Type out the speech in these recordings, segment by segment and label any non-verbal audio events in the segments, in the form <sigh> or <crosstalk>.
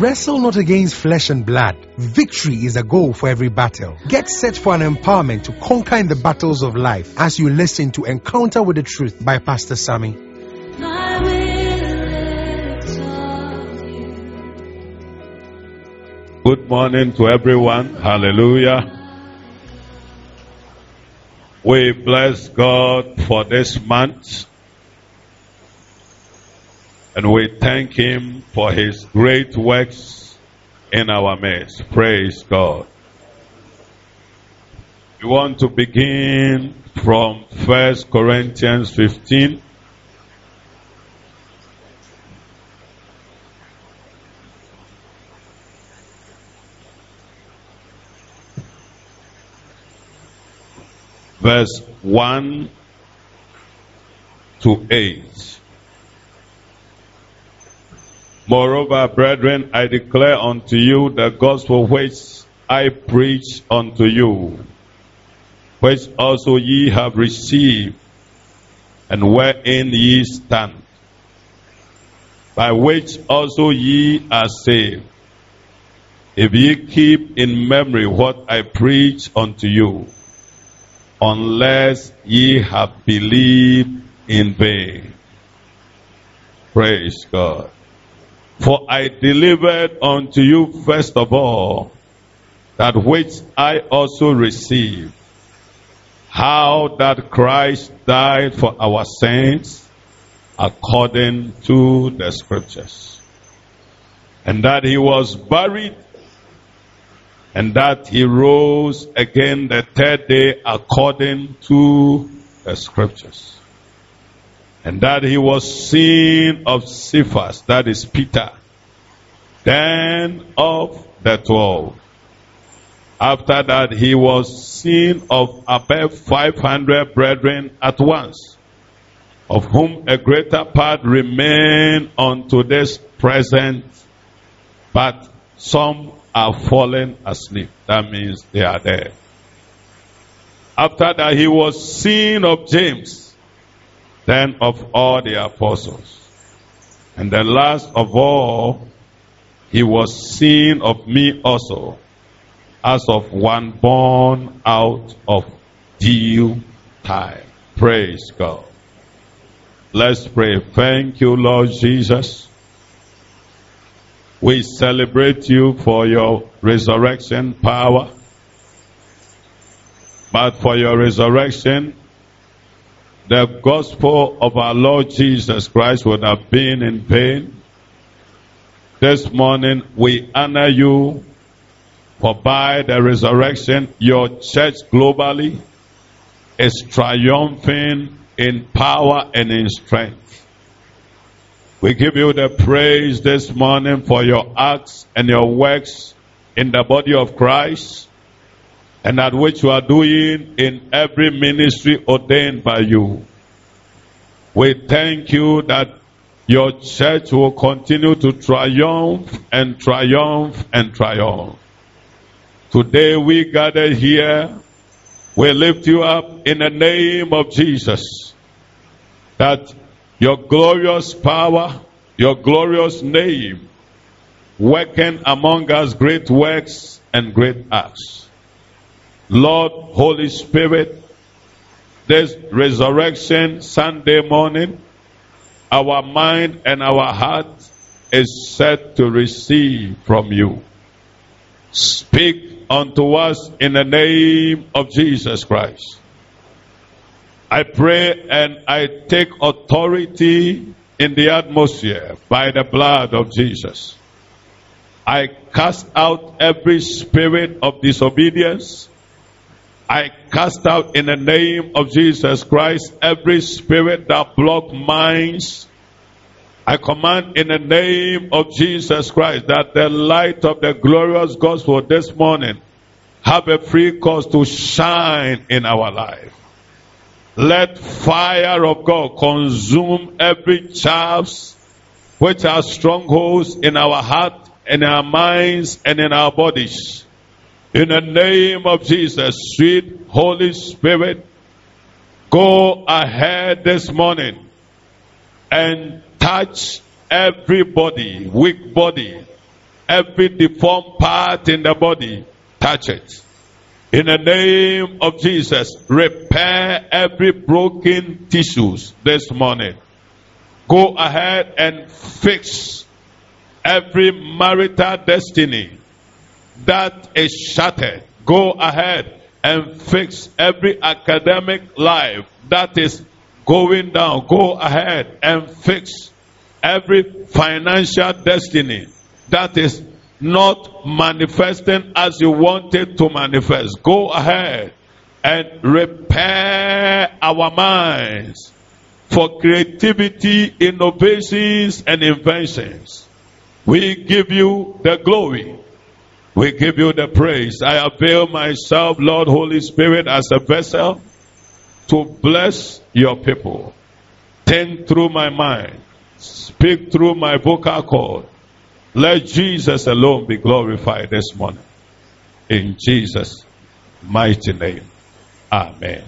wrestle not against flesh and blood. Victory is a goal for every battle. Get set for an empowerment to conquer in the battles of life as you listen to Encounter with the Truth by Pastor Sammy. Good morning to everyone. Hallelujah. We bless God for this month. And we thank Him for His great works in our midst. Praise God. We want to begin from First Corinthians 15. Verse 1 to 8. Moreover, brethren, I declare unto you the gospel which I preach unto you, which also ye have received, and wherein ye stand, by which also ye are saved, if ye keep in memory what I preach unto you, unless ye have believed in vain. Praise God. For I delivered unto you first of all that which I also received, how that Christ died for our sins according to the scriptures, and that he was buried, and that he rose again the third day according to the scriptures and that he was seen of Cephas, that is Peter, then of the twelve. After that, he was seen of above 500 brethren at once, of whom a greater part remain unto this present, but some are fallen asleep. That means they are dead. After that, he was seen of James, then of all the apostles. And the last of all, he was seen of me also, as of one born out of due time. Praise God. Let's pray. Thank you, Lord Jesus. We celebrate you for your resurrection power. But for your resurrection, the gospel of our Lord Jesus Christ would have been in vain. This morning we honor you for by the resurrection your church globally is triumphing in power and in strength. We give you the praise this morning for your acts and your works in the body of Christ and that which you are doing in every ministry ordained by you. We thank you that your church will continue to triumph and triumph and triumph. Today we gather here, we lift you up in the name of Jesus. That your glorious power, your glorious name, working among us great works and great acts. Lord, Holy Spirit, this resurrection Sunday morning, our mind and our heart is set to receive from you. Speak unto us in the name of Jesus Christ. I pray and I take authority in the atmosphere by the blood of Jesus. I cast out every spirit of disobedience. I cast out in the name of Jesus Christ every spirit that block minds. I command in the name of Jesus Christ that the light of the glorious gospel this morning have a free course to shine in our life. Let fire of God consume every chaffs which are strongholds in our heart, in our minds, and in our bodies. In the name of Jesus, sweet Holy Spirit, go ahead this morning and touch everybody, weak body, every deformed part in the body, touch it. In the name of Jesus, repair every broken tissues this morning. Go ahead and fix every marital destiny that is shattered. Go ahead and fix every academic life that is going down. Go ahead and fix every financial destiny that is not manifesting as you want it to manifest. Go ahead and repair our minds for creativity, innovations, and inventions. We give you the glory. We give you the praise. I avail myself, Lord Holy Spirit, as a vessel to bless your people. Think through my mind. Speak through my vocal cord. Let Jesus alone be glorified this morning. In Jesus' mighty name. Amen.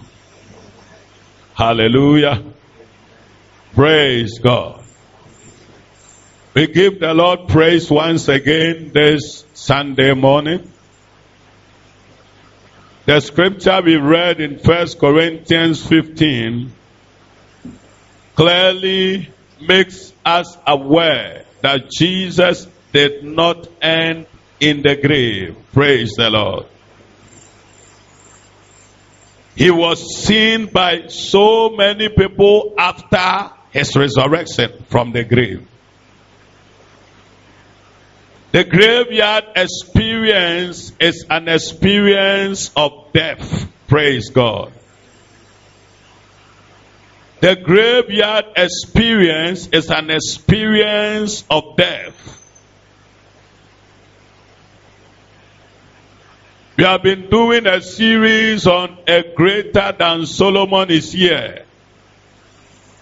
Hallelujah. Praise God. We give the Lord praise once again this Sunday morning. The scripture we read in 1 Corinthians 15 clearly makes us aware that Jesus did not end in the grave. Praise the Lord. He was seen by so many people after his resurrection from the grave. The graveyard experience is an experience of death. Praise God. The graveyard experience is an experience of death. We have been doing a series on a greater than Solomon is here.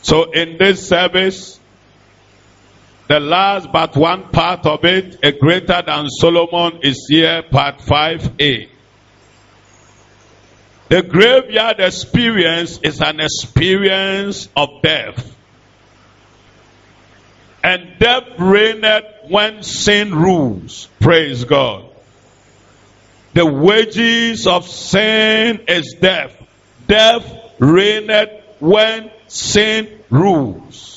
So in this service, the last but one part of it, a greater than Solomon is here, part 5a. The graveyard experience is an experience of death. And death reigned when sin rules. Praise God. The wages of sin is death. Death reigned when sin rules.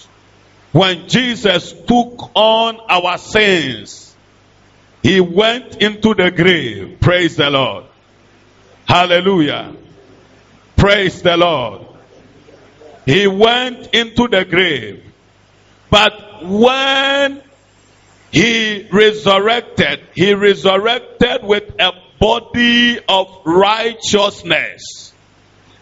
When Jesus took on our sins, he went into the grave. Praise the Lord. Hallelujah. Praise the Lord. He went into the grave. But when he resurrected, he resurrected with a body of righteousness.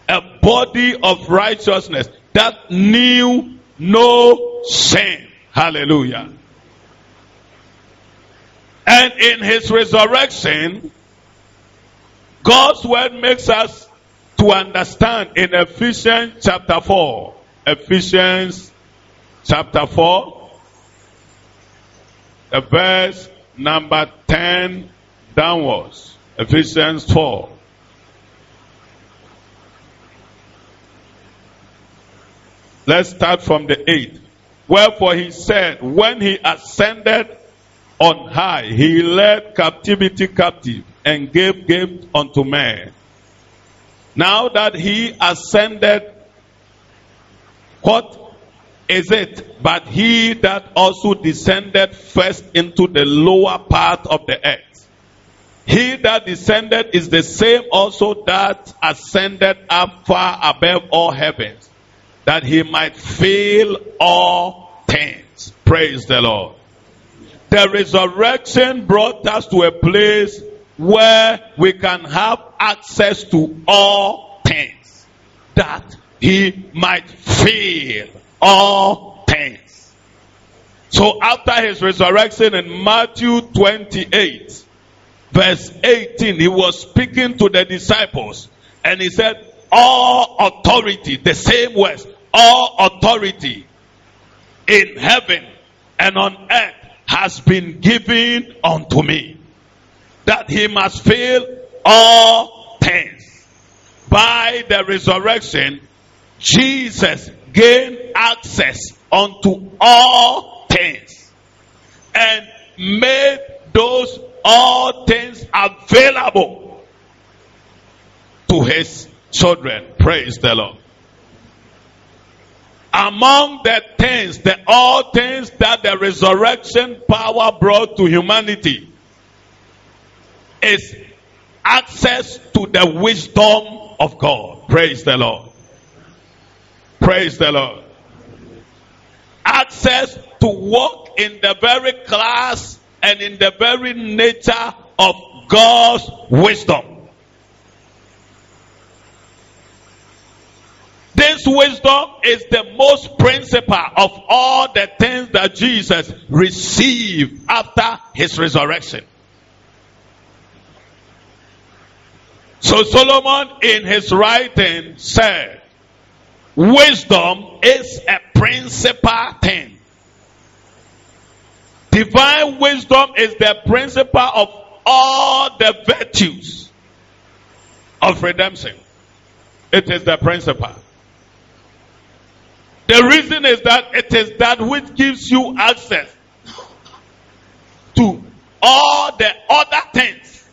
A body of righteousness that knew no sin. Hallelujah. And in his resurrection, God's word makes us to understand in Ephesians chapter 4. Ephesians chapter 4, the verse number 10 downwards. Ephesians 4. Let's start from the 8th. Wherefore he said, when he ascended on high, he led captivity captive and gave gift unto men. Now that he ascended, what is it but he that also descended first into the lower part of the earth? He that descended is the same also that ascended up far above all heavens that he might fill all things. Praise the Lord. The resurrection brought us to a place where we can have access to all things. That he might fill all things. So after his resurrection in Matthew 28, verse 18, he was speaking to the disciples and he said, all authority, the same words, all authority in heaven and on earth has been given unto me. That he must fill all things. By the resurrection, Jesus gained access unto all things and made those all things available to his children. Praise the Lord. Among the things, the all things that the resurrection power brought to humanity is access to the wisdom of God. Praise the Lord. Praise the Lord. Access to walk in the very class and in the very nature of God's wisdom. This wisdom is the most principal of all the things that Jesus received after his resurrection. So Solomon in his writing said, wisdom is a principal thing. Divine wisdom is the principal of all the virtues of redemption. It is the principle. The reason is that it is that which gives you access to all the other things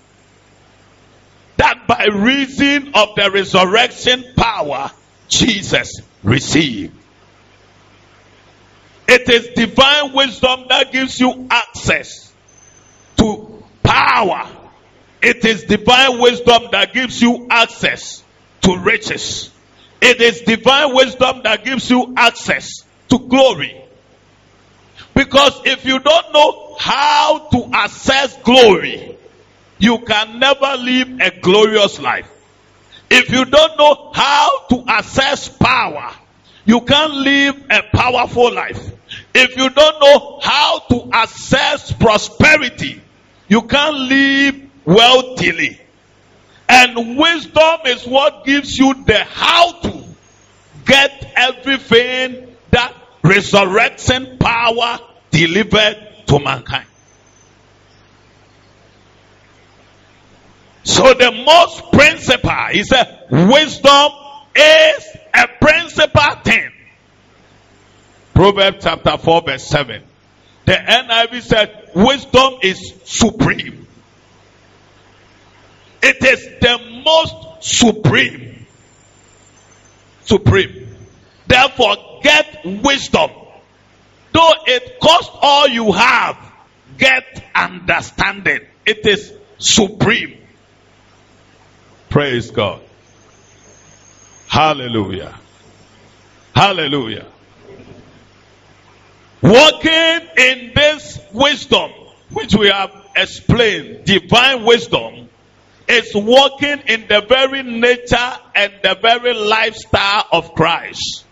that by reason of the resurrection power Jesus received. It is divine wisdom that gives you access to power. It is divine wisdom that gives you access to riches. It is divine wisdom that gives you access to glory. Because if you don't know how to access glory, you can never live a glorious life. If you don't know how to access power, you can't live a powerful life. If you don't know how to access prosperity, you can't live wealthily. And wisdom is what gives you the how to get everything that resurrection power delivered to mankind. So the most principal is a wisdom is a principal thing. Proverbs chapter 4 verse 7. The NIV said wisdom is supreme. It is the most supreme. Supreme. Therefore get wisdom. Though it cost all you have, get understanding. It is supreme. Praise God. Hallelujah. Hallelujah. Walking in this wisdom, which we have explained, divine wisdom, is walking in the very nature and the very lifestyle of Christ.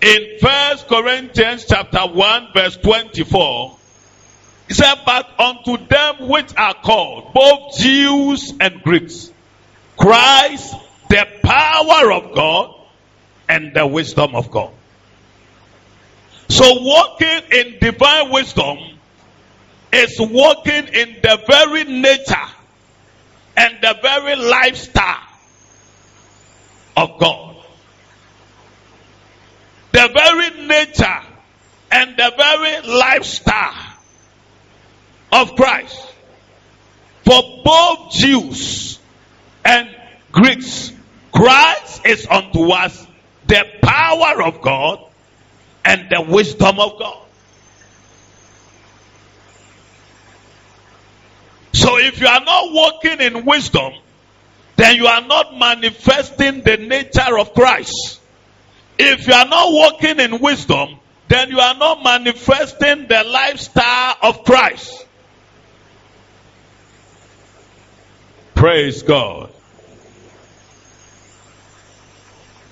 In First Corinthians chapter 1 verse 24, he said, But unto them which are called, both Jews and Greeks, Christ, the power of God and the wisdom of God. So walking in divine wisdom is walking in the very nature and the very lifestyle of God. The very nature and the very lifestyle of Christ. For both Jews and Greeks, Christ is unto us the power of God and the wisdom of God. So if you are not walking in wisdom, then you are not manifesting the nature of Christ. If you are not walking in wisdom, then you are not manifesting the lifestyle of Christ. Praise God.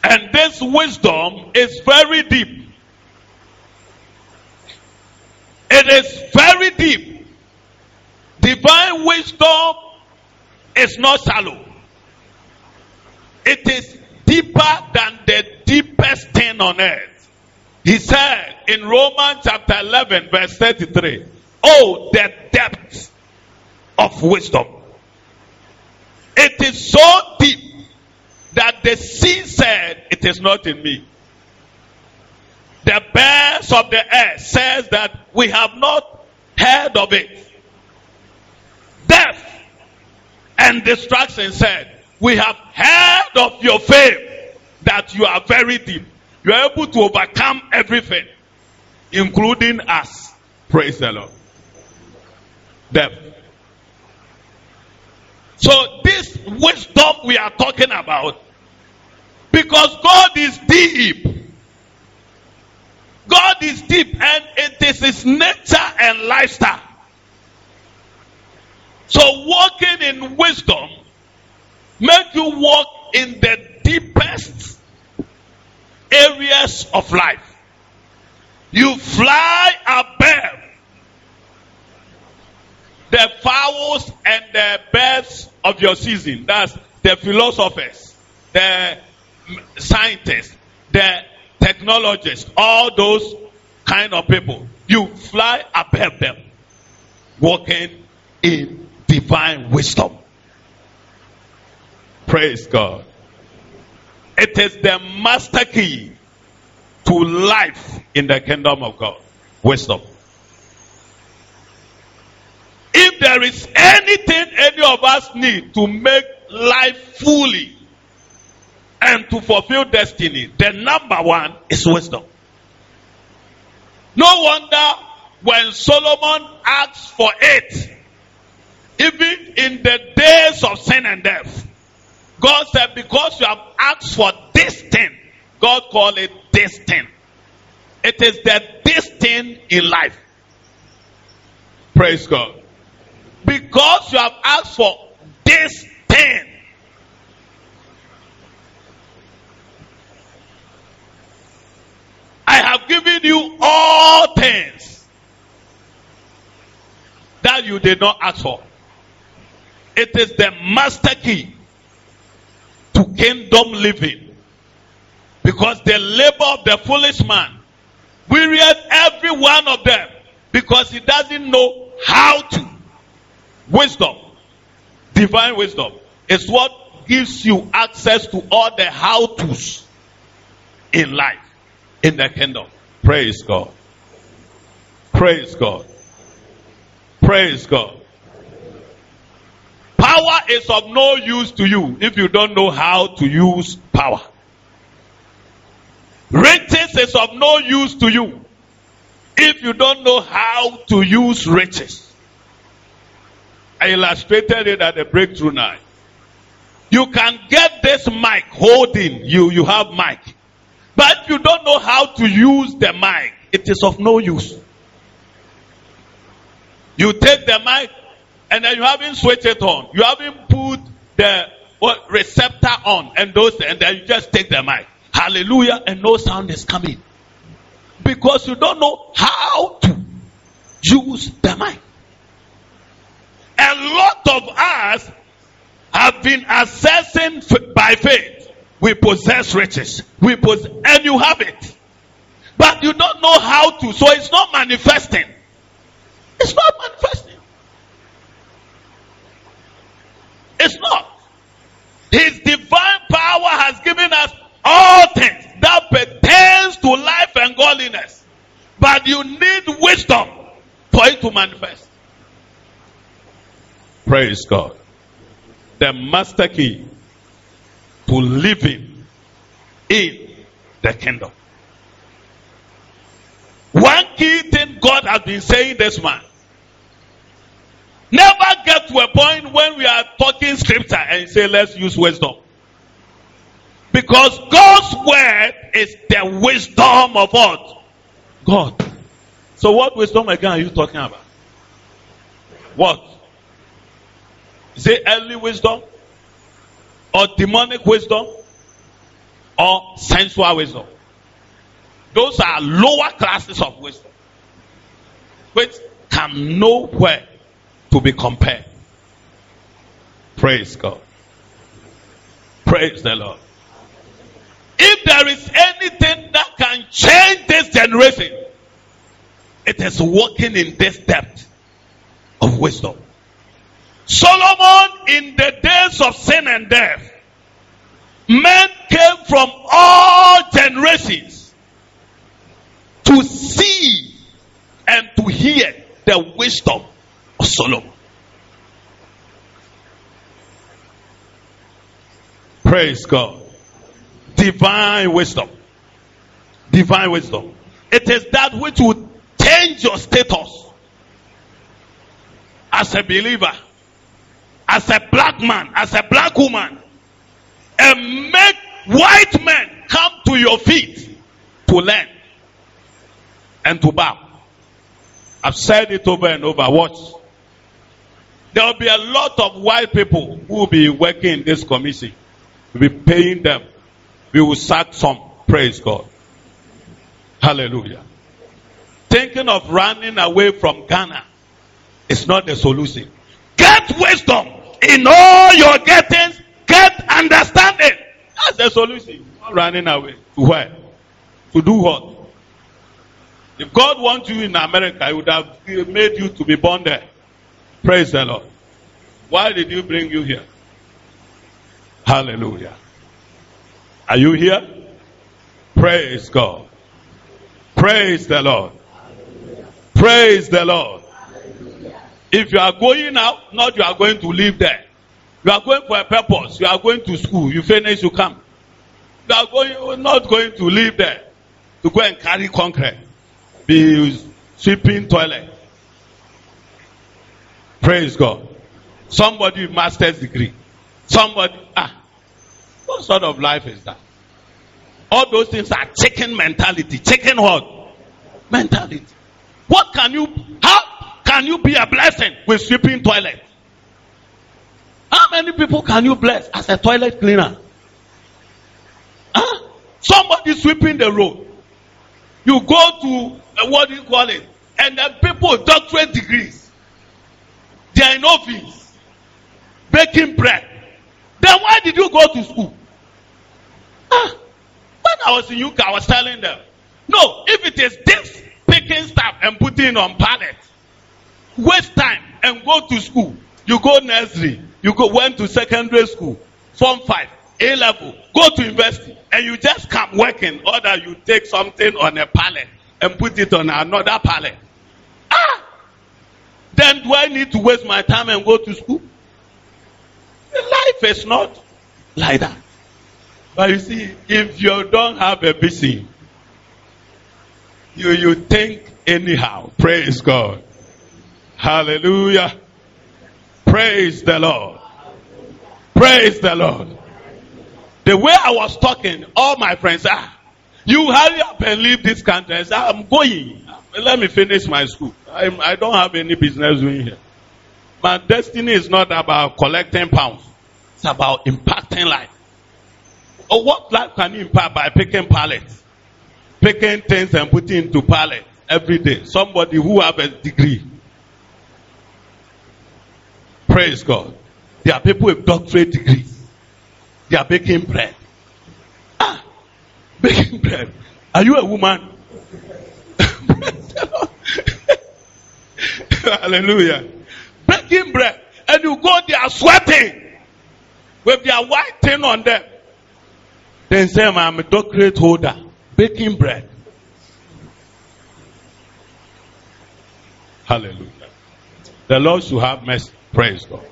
And this wisdom is very deep. It is very deep. Divine wisdom is not shallow. It is deeper than the deepest thing on earth. He said in Romans chapter 11 verse 33, Oh, the depth of wisdom. It is so deep that the sea said, It is not in me. The birds of the air says that we have not heard of it. Death and destruction said, We have heard of your fame, that you are very deep. You are able to overcome everything, including us. Praise the Lord. Death. So, this wisdom we are talking about, because God is deep. God is deep and it is his nature and lifestyle. So walking in wisdom make you walk in the deepest areas of life. You fly above the fowls and the birds of your season. That's the philosophers, the scientists, the technologists, all those kind of people. You fly above them, walking in divine wisdom. Praise God. It is the master key to life in the kingdom of God. Wisdom. If there is anything any of us need to make life fully and to fulfill destiny, the number one is wisdom. No wonder when Solomon asked for it, even in the days of sin and death, God said, Because you have asked for this thing, God called it this thing. It is the this thing in life. Praise God. Because you have asked for this thing. I have given you all things that you did not ask for. It is the master key to kingdom living. Because the labor of the foolish man wearied every one of them because he doesn't know how to. Wisdom, divine wisdom, is what gives you access to all the how to's in life, in the kingdom. Praise God. Praise God. Praise God. Power is of no use to you if you don't know how to use power. Riches is of no use to you if you don't know how to use riches. I illustrated it at the breakthrough night. You can get this mic holding you, you have mic. But if you don't know how to use the mic, it is of no use. You take the mic and then you haven't switched it on. You haven't put the what, receptor on and those and then you just take the mic. Hallelujah, and no sound is coming. Because you don't know how to use the mic. A lot of us have been assessing by faith. We possess riches. We possess, and you have it. But you don't know how to, so it's not manifesting. It's not manifesting. It's not. His divine power has given us all things that pertains to life and godliness. But you need wisdom for it to manifest. Praise God. The master key to living in the kingdom. One key thing God has been saying this man. Never get to a point when we are talking scripture and say, let's use wisdom. Because God's word is the wisdom of what? God. So what wisdom again are you talking about? What? Is it earthly wisdom? Or demonic wisdom? Or sensual wisdom? Those are lower classes of wisdom. Which can nowhere to be compared. Praise God. Praise the Lord. If there is anything that can change this generation, it is walking in this depth of wisdom. Solomon, in the days of sin and death, men came from all generations to see and to hear the wisdom of. Praise God. Divine wisdom. Divine wisdom. It is that which will change your status as a believer, as a black man, as a black woman, and make white men come to your feet to learn and to bow. I've said it over and over. Watch. There will be a lot of white people who will be working in this commission. We'll be paying them. We will sack some. Praise God. Hallelujah. Thinking of running away from Ghana is not the solution. Get wisdom in all your gettings. Get understanding. That's the solution. Not running away. To where? To do what? If God wants you in America, He would have made you to be born there. Praise the Lord. Why did you bring you here? Hallelujah. Are you here? Praise God. Praise the Lord. Praise the Lord. If you are going out, not you are going to live there. You are going for a purpose. You are going to school. You finish, you come. You are going, not going to live there to go and carry concrete, be sweeping toilet. Praise God. Somebody master's degree. Somebody, ah, what sort of life is that? All those things are chicken mentality. Chicken what? Mentality. What can you, how can you be a blessing with sweeping toilet? How many people can you bless as a toilet cleaner? Huh? Somebody sweeping the road. You go to, uh, what do you call it? And the people doctorate degrees. They are in office. Baking bread. Then why did you go to school? Ah, when I was in UK, I was telling them, no, if it is this picking stuff and putting on pallet, waste time and go to school. You go nursery, you go went to secondary school, form five, A level, go to university, and you just come working, or that you take something on a pallet and put it on another pallet. Ah! Then do I need to waste my time and go to school? Life is not like that. But you see, if you don't have a vision, you you think anyhow. Praise God. Hallelujah. Praise the Lord. Praise the Lord. The way I was talking, all my friends, ah, you hurry up and leave this country. I'm going. Let me finish my school. I, I don't have any business doing here. My destiny is not about collecting pounds. It's about impacting life. Or what life can you impact by picking pallets? Picking things and putting into pallet every day. Somebody who have a degree. Praise God. There are people with doctorate degrees. They are baking bread. Ah, baking bread. Are you a woman? <laughs> Hallelujah. Baking bread. And you go there sweating with their white thing on them. Then say, I'm a doctorate holder. Baking bread. Hallelujah. The Lord should have mercy. Praise God.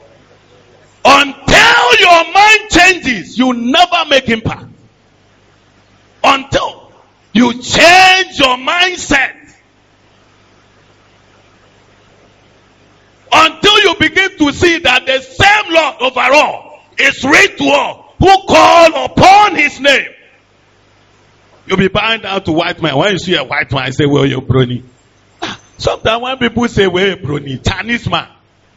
Until your mind changes, you never make impact. Until you change your mindset. Until you begin to see that the same Lord overall is rich to all who call upon his name. You'll be bowing down to white man. When you see a white man, say, Well, you're brony. Ah, sometimes when people say, Well, brony, Chinese man,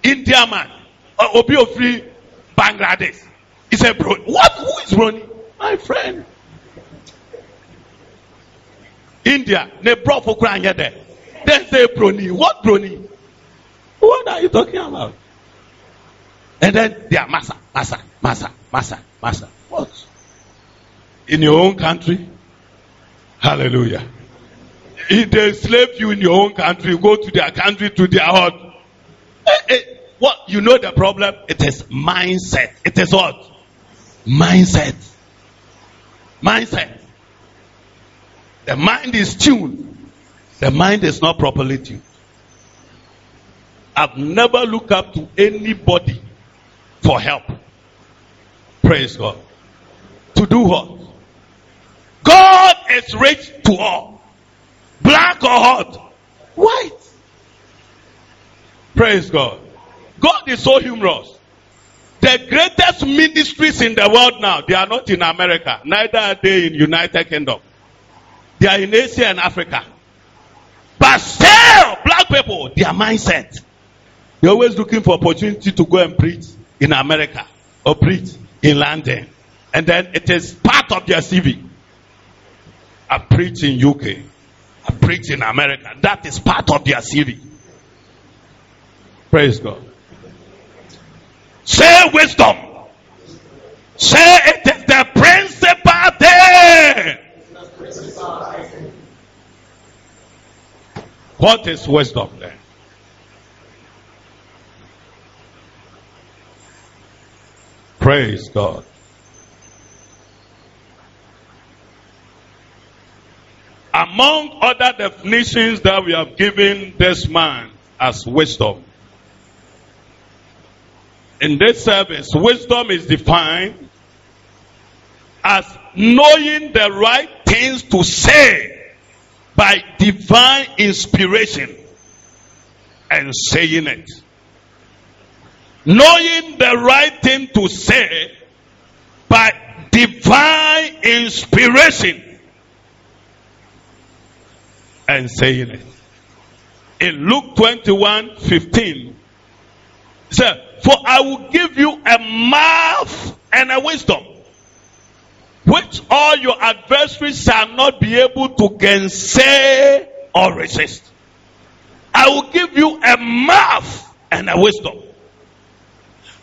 Indian man, or Obi free Bangladesh, he said, Brony. What? Who is brony? My friend. India, they brought for crying there. Then say brony. What brony? What are you talking about? And then they are massa, massa, massa, massa, massa. What? In your own country? Hallelujah. If they slave you in your own country, go to their country, to their hut. Eh, eh, what? You know the problem? It is mindset. It is what? Mindset. Mindset. The mind is tuned. The mind is not properly tuned. I've never looked up to anybody for help. Praise God. To do what? God is rich to all. Black or hot? White. Praise God. God is so humorous. The greatest ministries in the world now, they are not in America. Neither are they in United Kingdom. They are in Asia and Africa. But still, black people, their mindset. They're always looking for opportunity to go and preach in America or preach in London. And then it is part of their CV. I preach in UK. I preach in America. That is part of their CV. Praise God. Say wisdom. Say it is the principal thing. What is wisdom then? Praise God. Among other definitions that we have given this man as wisdom, in this service, wisdom is defined as knowing the right things to say by divine inspiration and saying it. Knowing the right thing to say by divine inspiration and saying it. In Luke 21 15, said, For I will give you a mouth and a wisdom, which all your adversaries shall not be able to gainsay or resist. I will give you a mouth and a wisdom,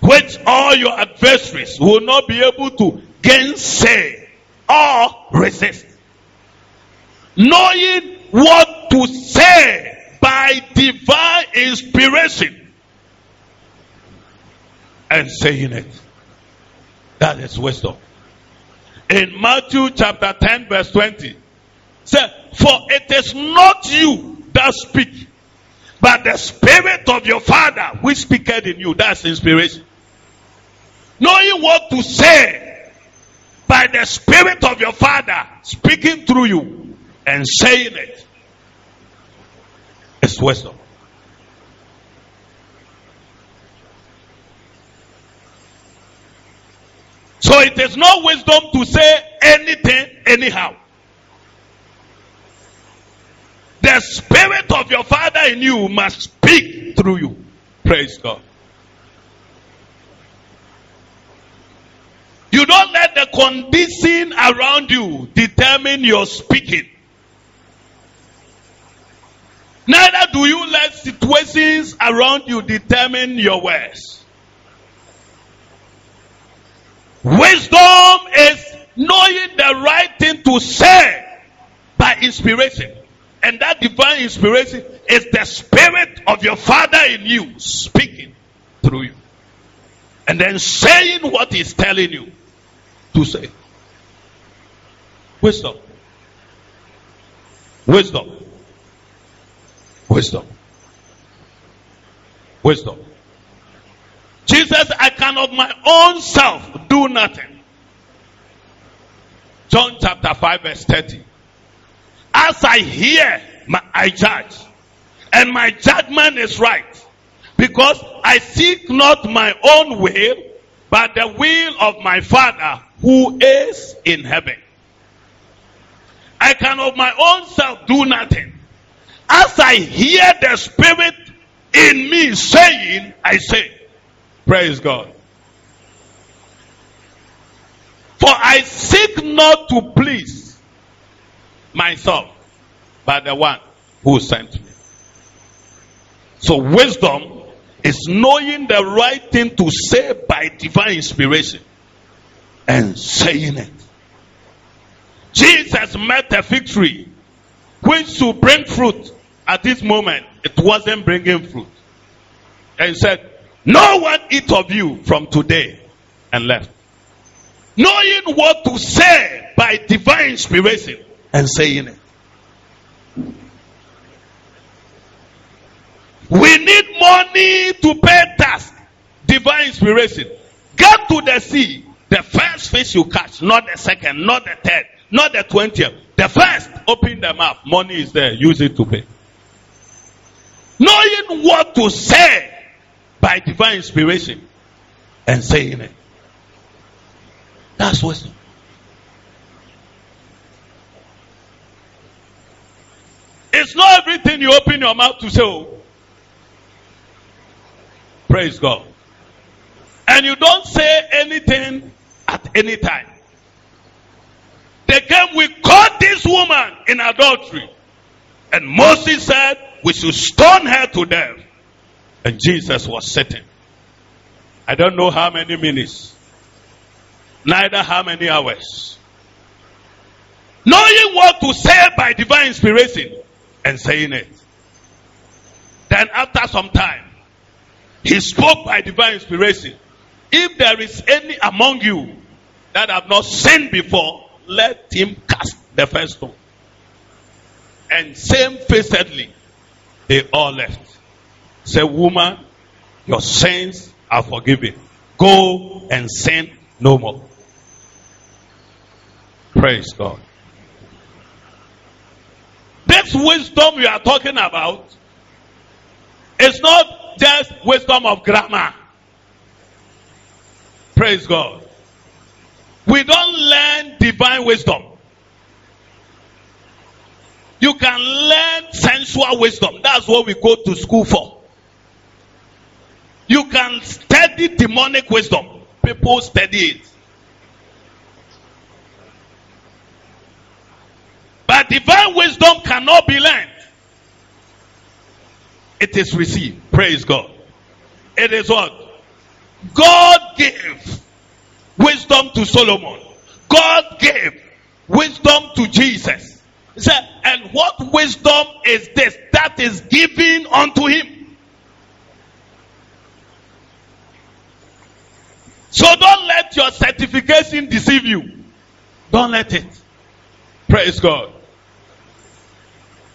which all your adversaries will not be able to gainsay or resist. Knowing what to say by divine inspiration and saying it. That is wisdom. In Matthew chapter 10, verse 20, said, For it is not you that speak, but the spirit of your father which speaketh in you. That's inspiration. Knowing what to say by the spirit of your father speaking through you and saying it is wisdom. So it is not wisdom to say anything anyhow. The spirit of your father in you must speak through you. Praise God. You don't let the condition around you determine your speaking. Neither do you let situations around you determine your words. Wisdom is knowing the right thing to say by inspiration. And that divine inspiration is the spirit of your father in you speaking through you. And then saying what he's telling you to say. Wisdom. Wisdom. Wisdom. Wisdom. Jesus, I can of my own self do nothing. John chapter 5 verse 30. As I hear, my, I judge. And my judgment is right. Because I seek not my own will, but the will of my Father who is in heaven. I can of my own self do nothing. As I hear the Spirit in me saying, I say, Praise God. For I seek not to please myself, but the one who sent me. So wisdom is knowing the right thing to say by divine inspiration and saying it. Jesus met a fig tree which should bring fruit. At this moment, it wasn't bringing fruit. And he said, No one eat of you from today and left. Knowing what to say by divine inspiration and saying it. We need money to pay tax. Divine inspiration. Get to the sea. The first fish you catch, not the second, not the third, not the twentieth. The first, open the mouth. Money is there. Use it to pay. Knowing what to say by divine inspiration and saying it. That's wisdom. It's not everything you open your mouth to say. Oh. Praise God. And you don't say anything at any time. They came, we caught this woman in adultery. And Moses said, we should stone her to death. And Jesus was sitting. I don't know how many minutes, neither how many hours. Knowing what to say by divine inspiration and saying it. Then after some time, he spoke by divine inspiration. If there is any among you that have not sinned before, let him cast the first stone. And same facedly, they all left. Say, woman, your sins are forgiven. Go and sin no more. Praise God. This wisdom we are talking about is not just wisdom of grammar. Praise God. We don't learn divine wisdom. You can learn sensual wisdom. That's what we go to school for. You can study demonic wisdom. People study it. But divine wisdom cannot be learned. It is received. Praise God. It is what? God gave wisdom to Solomon. God gave wisdom to Jesus. He said, and what wisdom is this that is given unto him? So don't let your certification deceive you. Don't let it. Praise God.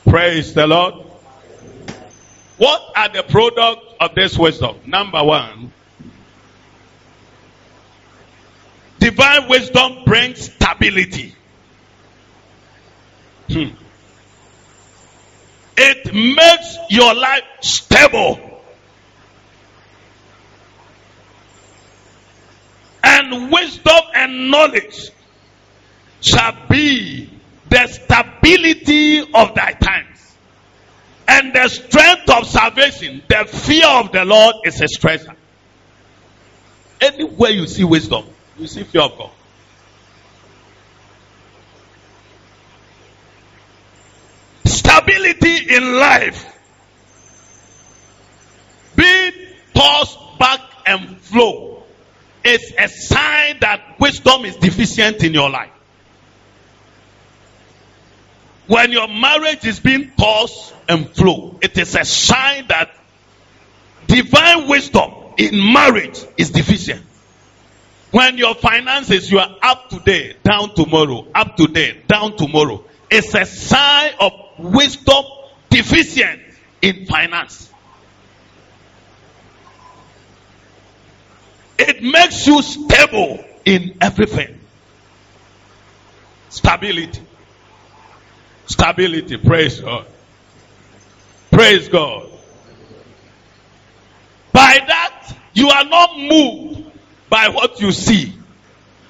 Praise the Lord. What are the products of this wisdom? Number one, divine wisdom brings stability. Hmm. It makes your life stable. And wisdom and knowledge shall be the stability of thy times. And the strength of salvation, the fear of the Lord is a strength. Anywhere you see wisdom, you see fear of God. Stability in life. Being tossed back and flow is a sign that wisdom is deficient in your life. When your marriage is being tossed and flow, it is a sign that divine wisdom in marriage is deficient. When your finances, you are up today, down tomorrow, up today, down tomorrow, it's a sign of wisdom deficient in finance. It makes you stable in everything. Stability. Stability. Praise God. Praise God. By that, you are not moved by what you see.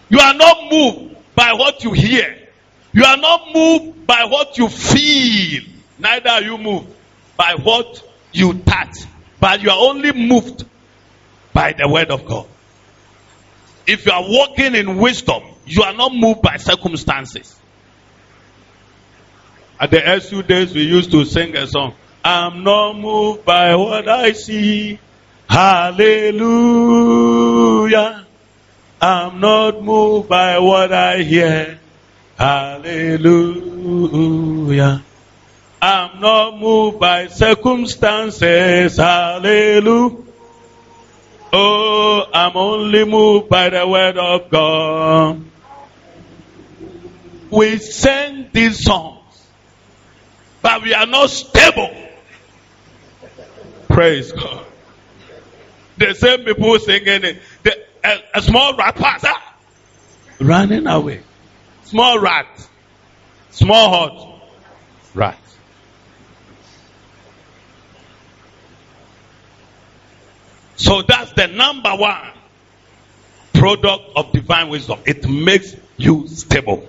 You are not moved by what you hear. You are not moved by what you feel. Neither are you moved by what you touch. But you are only moved by the word of God. If you are walking in wisdom, you are not moved by circumstances. At the SU days, we used to sing a song. I'm not moved by what I see. Hallelujah. I'm not moved by what I hear. Hallelujah. I'm not moved by circumstances. Hallelujah. Oh, I'm only moved by the word of God. We sing these songs but we are not stable. Praise God. The same people singing it. The, a, a small rat passer running away. Small rat. Small hot rat. So that's the number one product of divine wisdom. It makes you stable.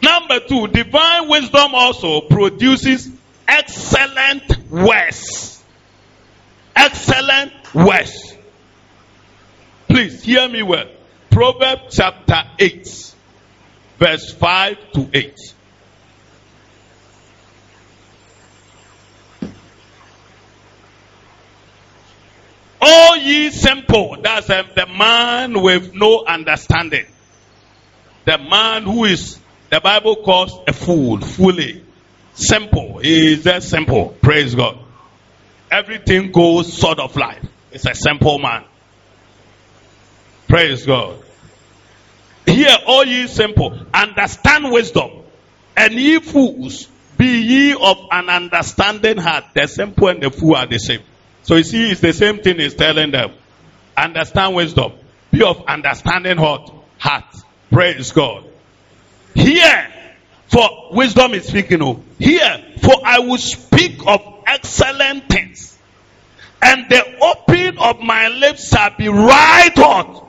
Number two, divine wisdom also produces excellent words. Excellent words. Please hear me well. Proverbs chapter 8, verse 5 to 8. All ye simple. That's um, the man with no understanding. The man who is, the Bible calls a fool, fully. Simple. He is just simple. Praise God. Everything goes sort of life. It's a simple man. Praise God. Hear, all ye simple, understand wisdom, and ye fools, be ye of an understanding heart. The simple and the fool are the same. So you see, it's the same thing he's telling them. Understand wisdom. Be of understanding heart. Heart. Praise God. Here, for wisdom is speaking. Oh, here, for I will speak of excellent things, and the opening of my lips shall be right on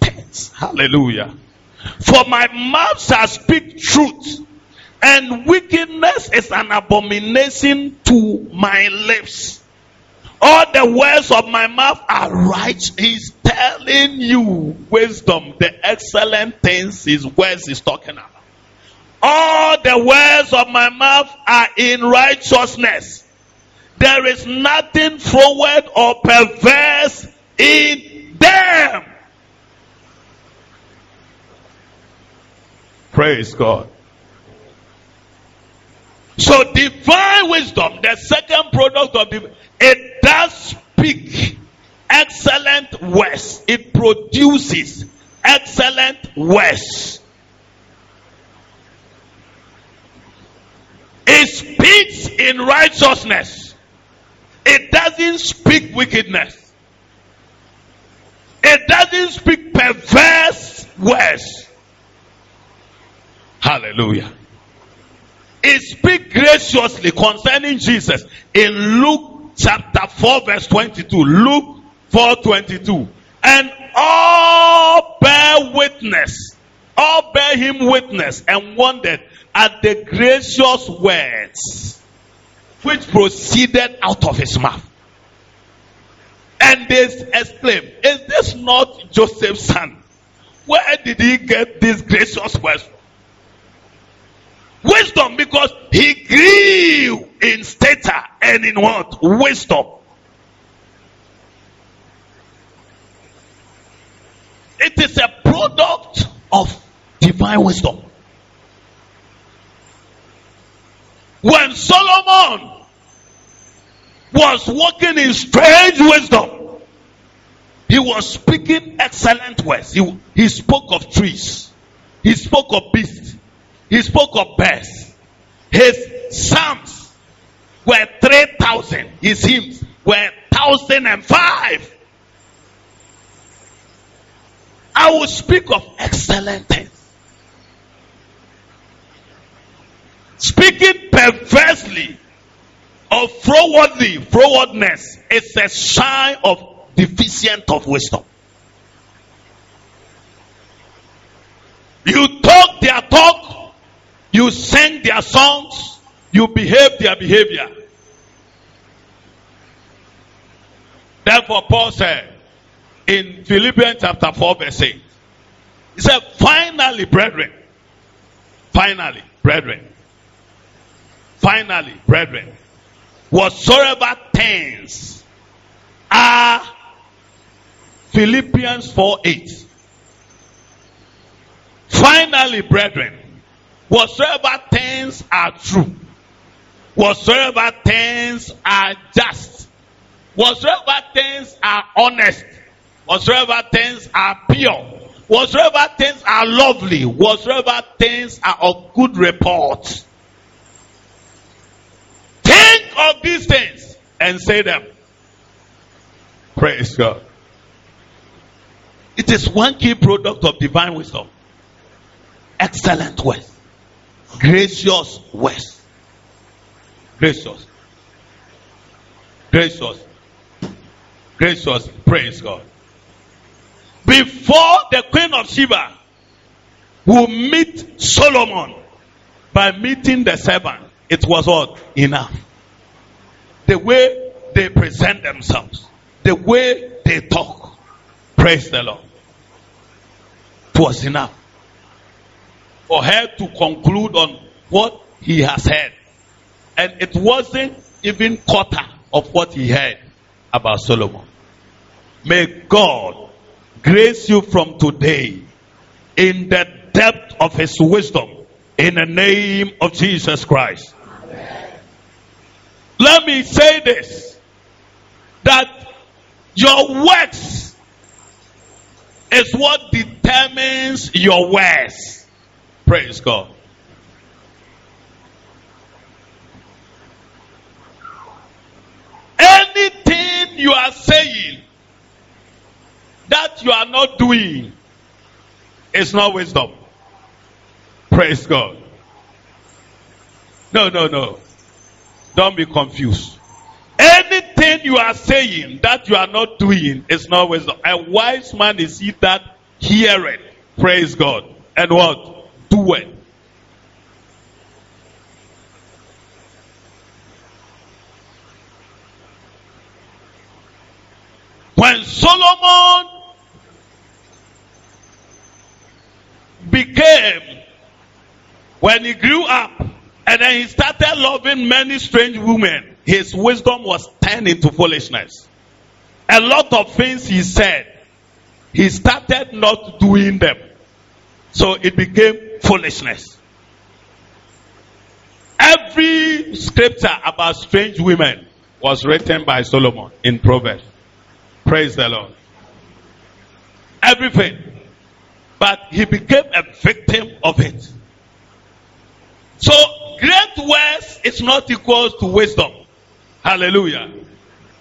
things. Hallelujah. For my mouth shall speak truth, and wickedness is an abomination to my lips. All the words of my mouth are right. He's telling you wisdom, the excellent things his words is talking about. All the words of my mouth are in righteousness. There is nothing forward or perverse in them. Praise God. So divine wisdom, the second product of the it does speak excellent words. It produces excellent words. It speaks in righteousness. It doesn't speak wickedness. It doesn't speak perverse words. Hallelujah. It speaks graciously concerning Jesus in Luke chapter 4 verse 22. Luke 4 22. And all bear witness. All bear him witness and wondered at the gracious words which proceeded out of his mouth. And they exclaimed, Is this not Joseph's son? Where did he get these gracious words from? Wisdom because he grew in stature and in what? Wisdom. It is a product of divine wisdom. When Solomon was walking in strange wisdom, he was speaking excellent words. He, he spoke of trees, he spoke of beasts, he spoke of birds. His psalms were 3,000. His hymns were 1,005. I will speak of excellent things. Speaking perversely or frowardly, frowardness is a sign of deficient of wisdom. You talk their talk, you sing their songs, you behave their behavior. Therefore, Paul said in Philippians chapter 4, verse 8, he said, Finally, brethren, finally, brethren, finally, brethren, whatsoever things are Philippians 4 8. Finally, brethren, whatsoever things are true, whatsoever things are just, whatsoever things are honest, whatsoever things are pure, whatsoever things are lovely, whatsoever things are of good report. Think of these things and say them. Praise God. It is one key product of divine wisdom. Excellent words. Gracious words. Gracious. Gracious. Gracious. Praise God. Before the queen of Sheba will meet Solomon by meeting the servant, it was what? Enough. The way they present themselves, the way they talk. Praise the Lord. It was enough for her to conclude on what he has heard. And it wasn't even quarter of what he heard about Solomon. May God grace you from today in the depth of his wisdom in the name of Jesus Christ. Let me say this that your works is what determines your words. Praise God. Anything you are saying that you are not doing is not wisdom. Praise God. No, no, no. Don't be confused. Anything you are saying that you are not doing is not wisdom. A wise man is he that heareth. Praise God. And what? Do it. When Solomon became when he grew up and then he started loving many strange women, his wisdom was turned into foolishness. A lot of things he said, he started not doing them. So it became foolishness. Every scripture about strange women was written by Solomon in Proverbs. Praise the Lord. Everything. But he became a victim of it. So great words is not equal to wisdom. Hallelujah.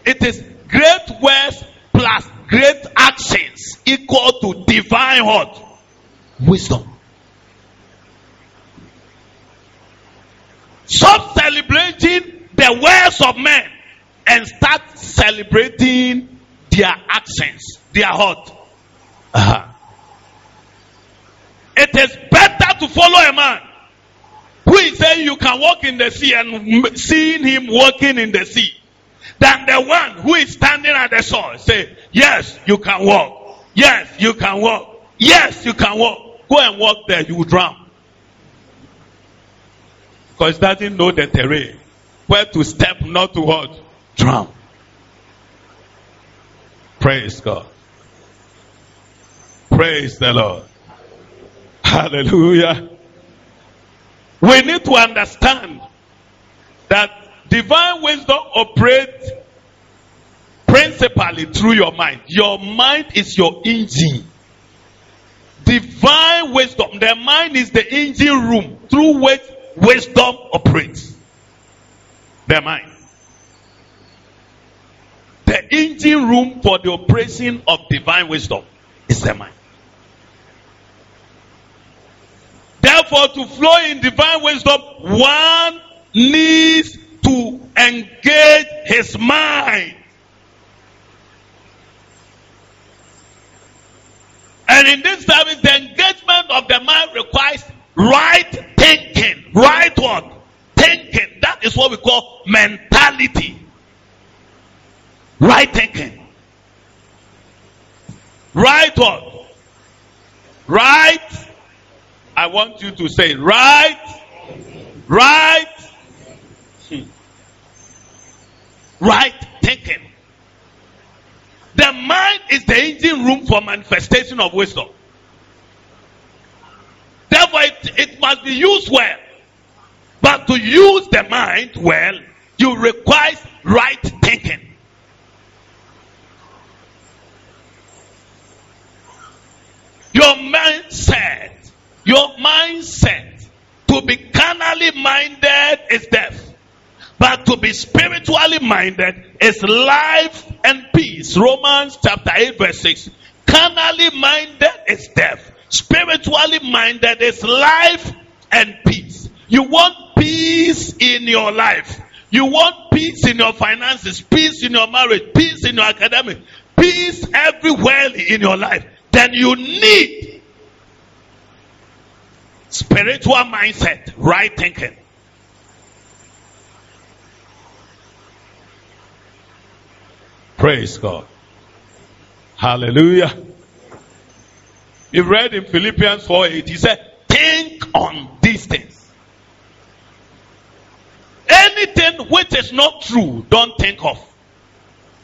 It is great words plus great actions equal to divine what? Wisdom. Stop celebrating the words of men and start celebrating their actions, their heart. Uh-huh. It is better to follow a man who is saying you can walk in the sea and seeing him walking in the sea. Than the one who is standing at the shore say yes you can walk. Yes you can walk. Yes you can walk. Go and walk there you will drown. Because he doesn't know the terrain. Where to step not to what? Drown. Praise god. Praise the lord. Hallelujah. We need to understand that divine wisdom operates principally through your mind. Your mind is your engine. Divine wisdom, the mind is the engine room through which wisdom operates. The mind. The engine room for the operation of divine wisdom is the mind. Therefore, to flow in divine wisdom, one needs to engage his mind. And in this service, the engagement of the mind requires right thinking. Right what? Thinking. That is what we call mentality. Right thinking. Right what? Right I want you to say, right, right, right thinking. The mind is the engine room for manifestation of wisdom. Therefore, it, it must be used well. But to use the mind well, you require right thinking. Your mindset your mindset to be carnally minded is death. But to be spiritually minded is life and peace. Romans chapter 8 verse 6. Carnally minded is death. Spiritually minded is life and peace. You want peace in your life. You want peace in your finances, peace in your marriage, peace in your academic, peace everywhere in your life. Then you need spiritual mindset, right thinking. Praise God. Hallelujah. We read in Philippians 4 8, he said, Think on these things. Anything which is not true, don't think of.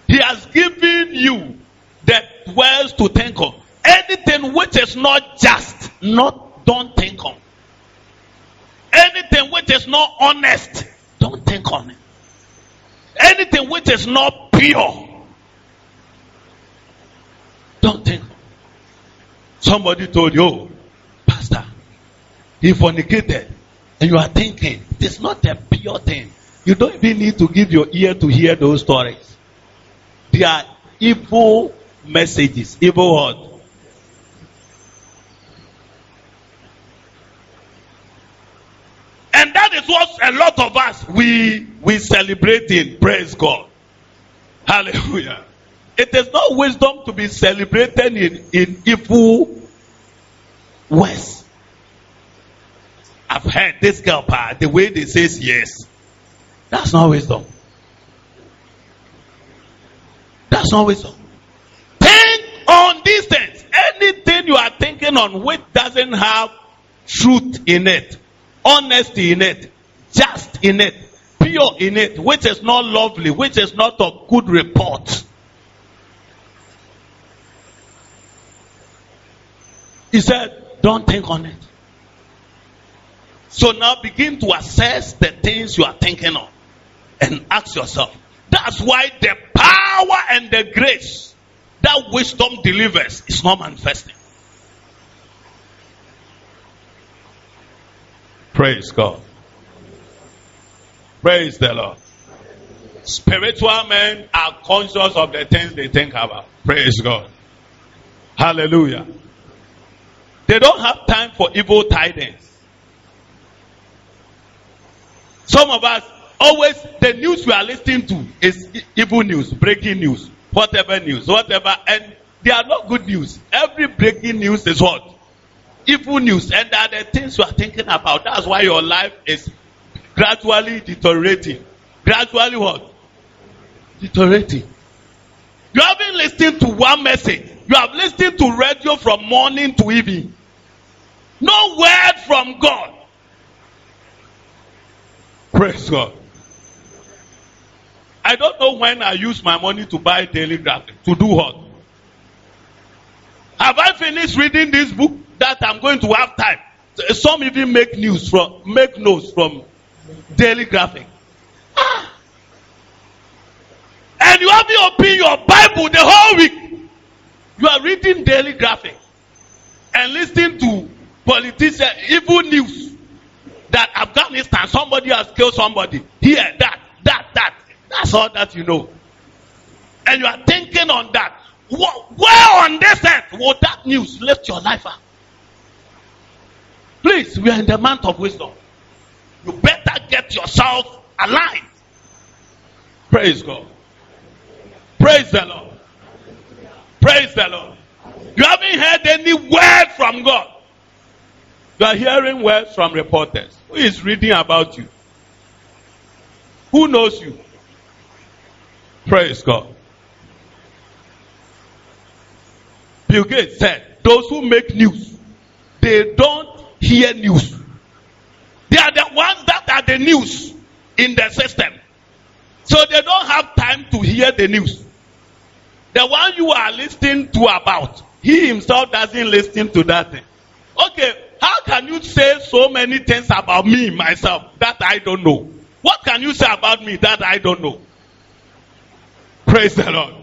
He has given you the words to think of. Anything which is not just, not don't think on. Anything which is not honest, don't think on it. Anything which is not pure, don't think. Somebody told you, oh, Pastor, he fornicated. And you are thinking, it's not a pure thing. You don't even need to give your ear to hear those stories. They are evil messages, evil words. And that is what a lot of us we we celebrate in praise God. Hallelujah. It is not wisdom to be celebrated in, in evil ways. I've heard this girl part, the way they says yes. That's not wisdom. That's not wisdom. Think on these things. Anything you are thinking on which doesn't have truth in it, honesty in it, just in it, pure in it, which is not lovely, which is not of good report He said, Don't think on it. So now begin to assess the things you are thinking of and ask yourself. That's why the power and the grace that wisdom delivers is not manifesting. Praise God. Praise the Lord. Spiritual men are conscious of the things they think about. Praise God. Hallelujah. They don't have time for evil tidings. Some of us always the news we are listening to is evil news, breaking news, whatever news, whatever, and they are not good news. Every breaking news is what? Evil news, and are the things you are thinking about. That's why your life is gradually deteriorating. Gradually what? Deteriorating. You haven't listened to one message. You have listened to radio from morning to evening. No word from God. Praise God. I don't know when I use my money to buy daily graphic. To do what? Have I finished reading this book that I'm going to have time? Some even make news from make notes from daily graphic. Ah. And you haven't opened your Bible the whole week. You are reading daily graphic and listening to politicians, evil news that Afghanistan, somebody has killed somebody. Here, that, that, that. That's all that you know. And you are thinking on that. Where on this earth will that news lift your life up? Please, we are in the month of wisdom. You better get yourself aligned. Praise God. Praise the Lord. Praise the Lord. You haven't heard any word from God. You are hearing words from reporters. Who is reading about you? Who knows you? Praise God. Bill Gates said, Those who make news, they don't hear news. They are the ones that are the news in the system. So they don't have time to hear the news. The one you are listening to about, he himself doesn't listen to that thing. Okay, how can you say so many things about me, myself, that I don't know? What can you say about me that I don't know? Praise the Lord.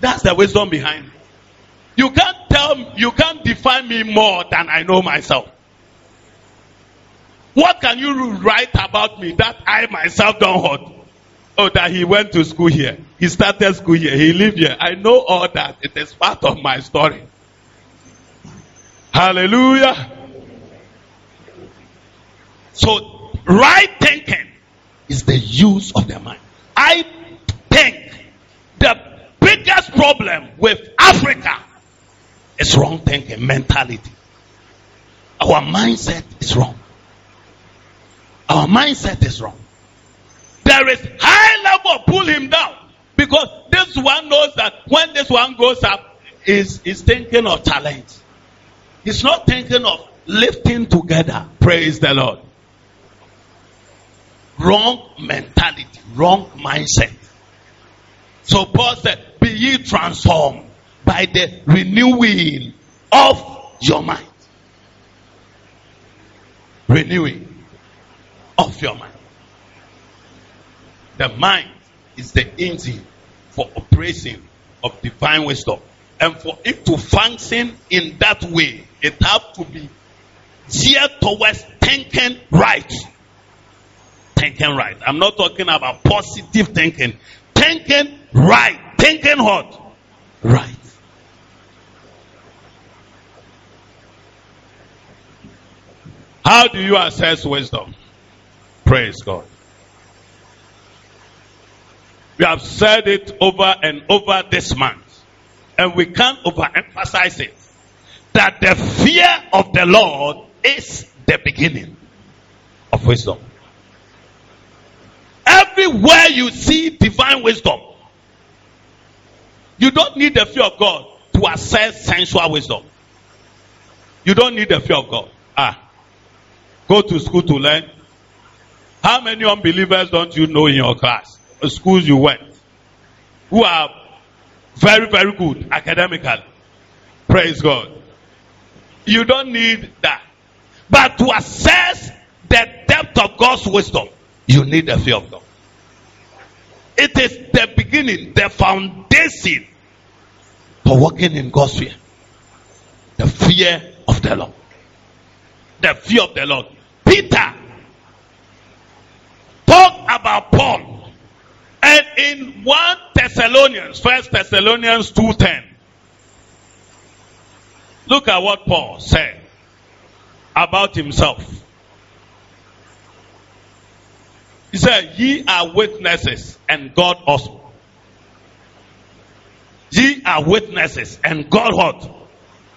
That's the wisdom behind it. You can't tell, you can't define me more than I know myself. What can you write about me that I myself don't hold? Oh, that he went to school here. He started school here. He lived here. I know all that. It is part of my story. Hallelujah. So, right thinking is the use of the mind. I think the biggest problem with Africa is wrong thinking mentality. Our mindset is wrong. Our mindset is wrong. There is high level pull him down because this one knows that when this one goes up, is is thinking of talent. He's not thinking of lifting together. Praise the Lord. Wrong mentality, wrong mindset. So Paul said, Be ye transformed by the renewing of your mind. Renewing of your mind. The mind is the engine for operation of divine wisdom. And for it to function in that way, it has to be geared towards thinking right. Thinking right. I'm not talking about positive thinking. Thinking right. Thinking what? Right. How do you assess wisdom? Praise God. We have said it over and over this month, and we can't overemphasize it. That the fear of the Lord is the beginning of wisdom. Everywhere you see divine wisdom, you don't need the fear of God to assess sensual wisdom. You don't need the fear of God. Ah, go to school to learn. How many unbelievers don't you know in your class? schools you went who are very, very good academically. Praise God. You don't need that. But to assess the depth of God's wisdom, you need the fear of God. It is the beginning, the foundation for walking in God's fear. The fear of the Lord. The fear of the Lord. Peter talk about Paul and in 1 Thessalonians, 1 Thessalonians 2.10, look at what Paul said about himself. He said, Ye are witnesses, and God also. Ye are witnesses, and God what?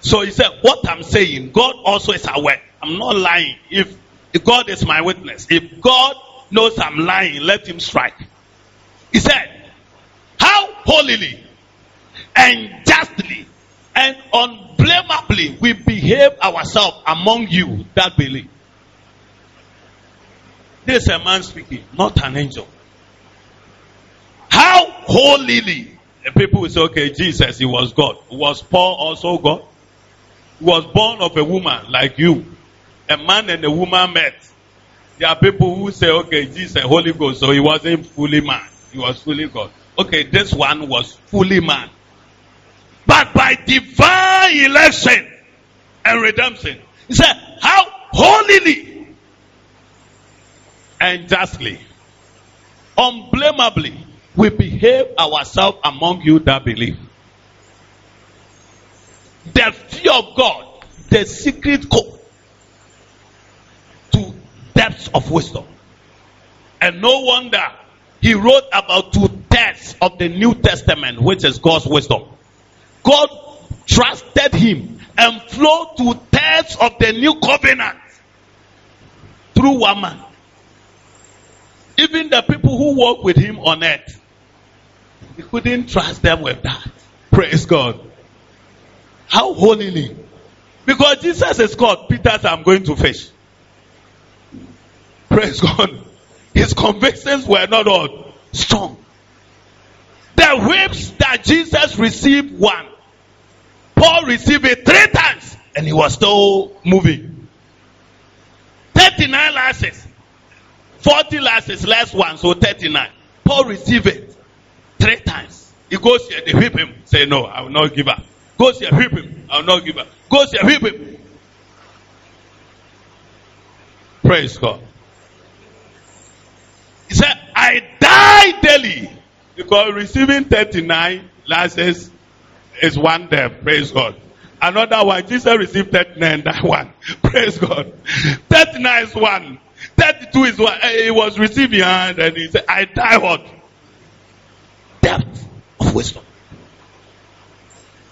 So he said, What I'm saying, God also is aware. I'm not lying. If, if God is my witness, if God knows I'm lying, let him strike. He said, How holily and justly and unblameably we behave ourselves among you that believe. This is a man speaking, not an angel. How holily. The people will say, okay, Jesus, he was God. Was Paul also God? He was born of a woman like you. A man and a woman met. There are people who say, okay, Jesus, is Holy Ghost, so he wasn't fully man. He was fully God. Okay, this one was fully man. But by divine election and redemption, he said, How holily and justly, unblameably, we behave ourselves among you that believe. The fear of God, the secret code of wisdom. And no wonder he wrote about two thirds of the New Testament, which is God's wisdom. God trusted him and flowed two thirds of the new covenant through one man. Even the people who walk with him on earth, he couldn't trust them with that. Praise God. How holily? Because Jesus is called Peter, I'm going to fish. Praise God. His convictions were not all strong. The whips that Jesus received one, Paul received it three times, and he was still moving. 39 lashes, 40 lashes, last one, so 39. Paul received it three times. He goes here, they whip him, say, No, I will not give up. Goes here, whip him, I will not give up. Goes here, whip him. Praise God. He said, I die daily. Because receiving 39 lashes is one death. Praise God. Another one, Jesus received 39, that one. <laughs> Praise God. 39 is one. 32 is one. Eh, he was receiving and he said, I die what? Depth of wisdom.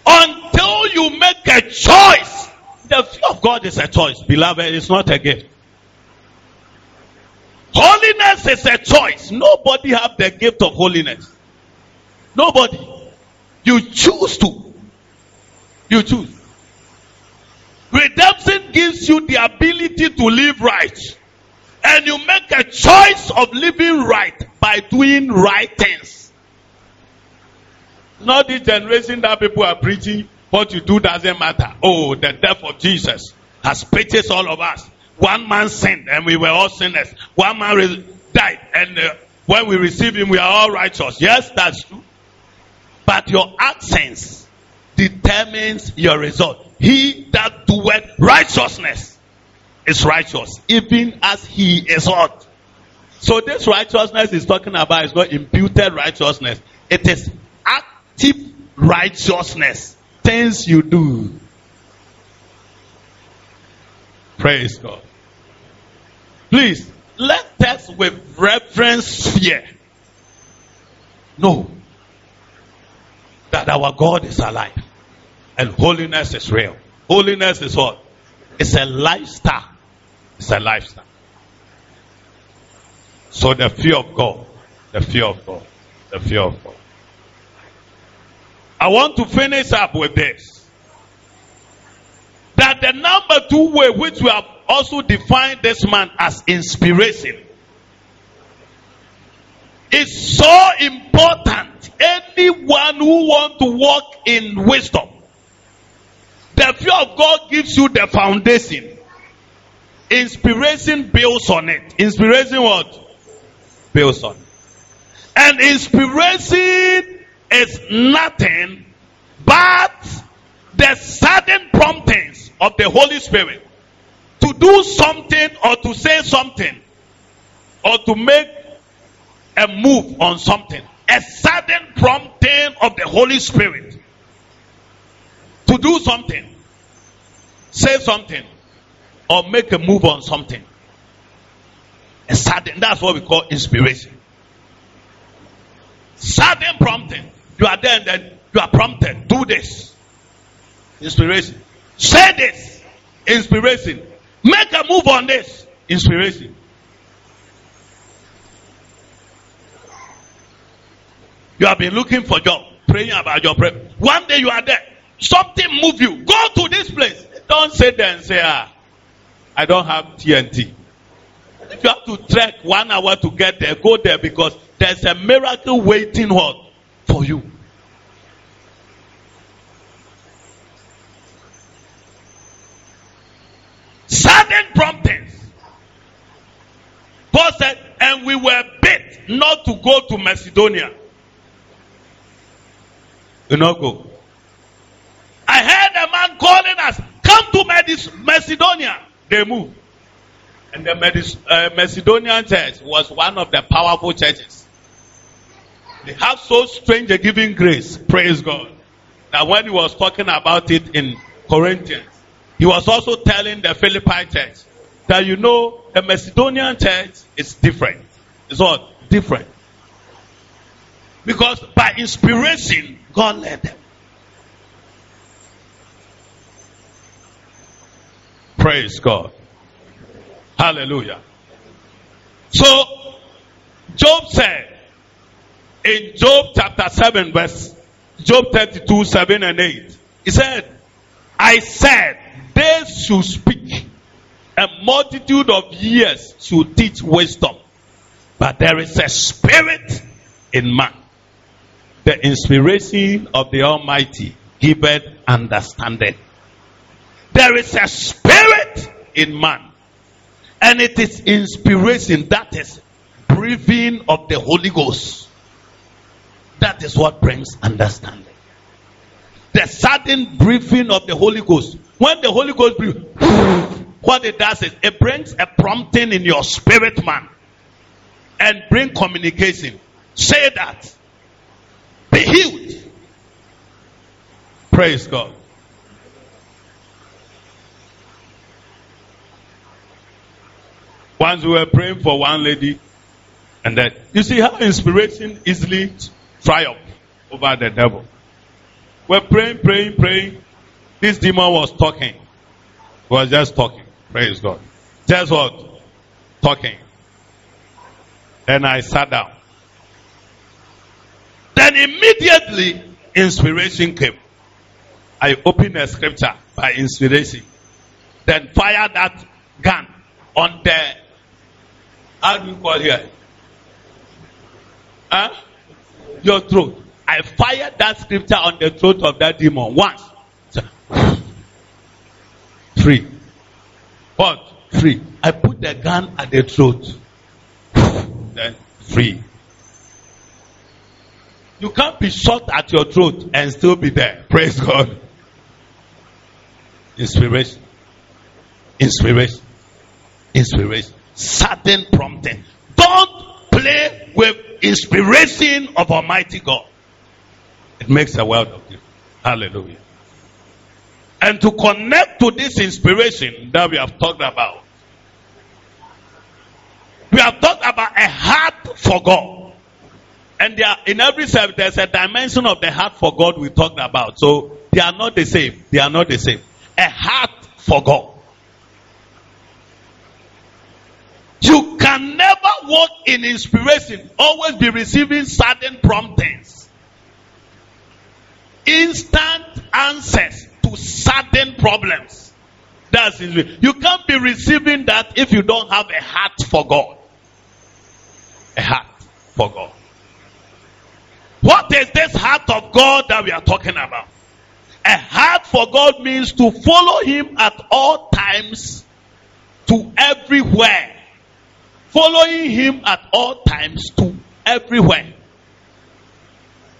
Until you make a choice. The fear of God is a choice, beloved. It's not a gift. Holiness is a choice. Nobody have the gift of holiness. Nobody. You choose to. You choose. Redemption gives you the ability to live right. And you make a choice of living right by doing right things. Not the generation that people are preaching, what you do doesn't matter. Oh, the death of Jesus has purchased all of us. One man sinned and we were all sinners. One man re- died and uh, when we receive him, we are all righteous. Yes, that's true. But your actions determines your result. He that doeth righteousness is righteous, even as he is what? So this righteousness is talking about is not imputed righteousness. It is active righteousness. Things you do. Praise God. Please, let us with reverence fear. know That our God is alive. And holiness is real. Holiness is what? It's a lifestyle. It's a lifestyle. So the fear of God, the fear of God, the fear of God. I want to finish up with this. The number two way which we have also defined this man as inspiration is so important. Anyone who want to walk in wisdom, the fear of God gives you the foundation. Inspiration builds on it. Inspiration what? Builds on. And inspiration is nothing but the sudden promptings of the Holy Spirit to do something or to say something or to make a move on something. A sudden prompting of the Holy Spirit to do something, say something, or make a move on something. A sudden, that's what we call inspiration. Sudden prompting. You are there and then you are prompted. To do this. Inspiration. Say this. Inspiration. Make a move on this. Inspiration. You have been looking for job, praying about your prayer. One day you are there. Something move you. Go to this place. Don't sit there and say, ah, I don't have TNT. If you have to trek one hour to get there, go there because there's a miracle waiting for you. Sudden promptings. Paul said, and we were bid not to go to Macedonia. You not go. I heard a man calling us, come to Macedonia. They moved. And the uh, Macedonian church was one of the powerful churches. They have so strange a giving grace, praise God. That when he was talking about it in Corinthians, he was also telling the Philippi church that you know the Macedonian church is different. It's all different. Because by inspiration, God led them. Praise God. Hallelujah. So, Job said in Job chapter 7, verse Job 32, 7 and 8, he said, I said, they should speak. A multitude of years should teach wisdom. But there is a spirit in man. The inspiration of the Almighty giveth understanding. There is a spirit in man. And it is inspiration that is breathing of the Holy Ghost. That is what brings understanding. The sudden breathing of the Holy Ghost. When the Holy Ghost breathes, what it does is it brings a prompting in your spirit man and bring communication. Say that. Be healed. Praise God. Once we were praying for one lady, and then you see how inspiration easily triumph over the devil. We're praying, praying, praying. This demon was talking. He was just talking. Praise God. Just what? Talking. Then I sat down. Then immediately inspiration came. I opened a scripture by inspiration. Then fire that gun on the how do you call here? Huh? Your throat. I fired that scripture on the throat of that demon once. Free. What? Free. I put the gun at the throat. Then free. You can't be shot at your throat and still be there. Praise God. Inspiration. Inspiration. Inspiration. Sudden prompting. Don't play with inspiration of Almighty God. It makes a world of difference. Hallelujah. And to connect to this inspiration that we have talked about, we have talked about a heart for God. And there, in every service, there's a dimension of the heart for God we talked about. So they are not the same. They are not the same. A heart for God. You can never walk in inspiration, always be receiving sudden promptings, instant answers to sudden problems. That's it. You can't be receiving that if you don't have a heart for God. A heart for God. What is this heart of God that we are talking about? A heart for God means to follow Him at all times, to everywhere. Following Him at all times, to everywhere.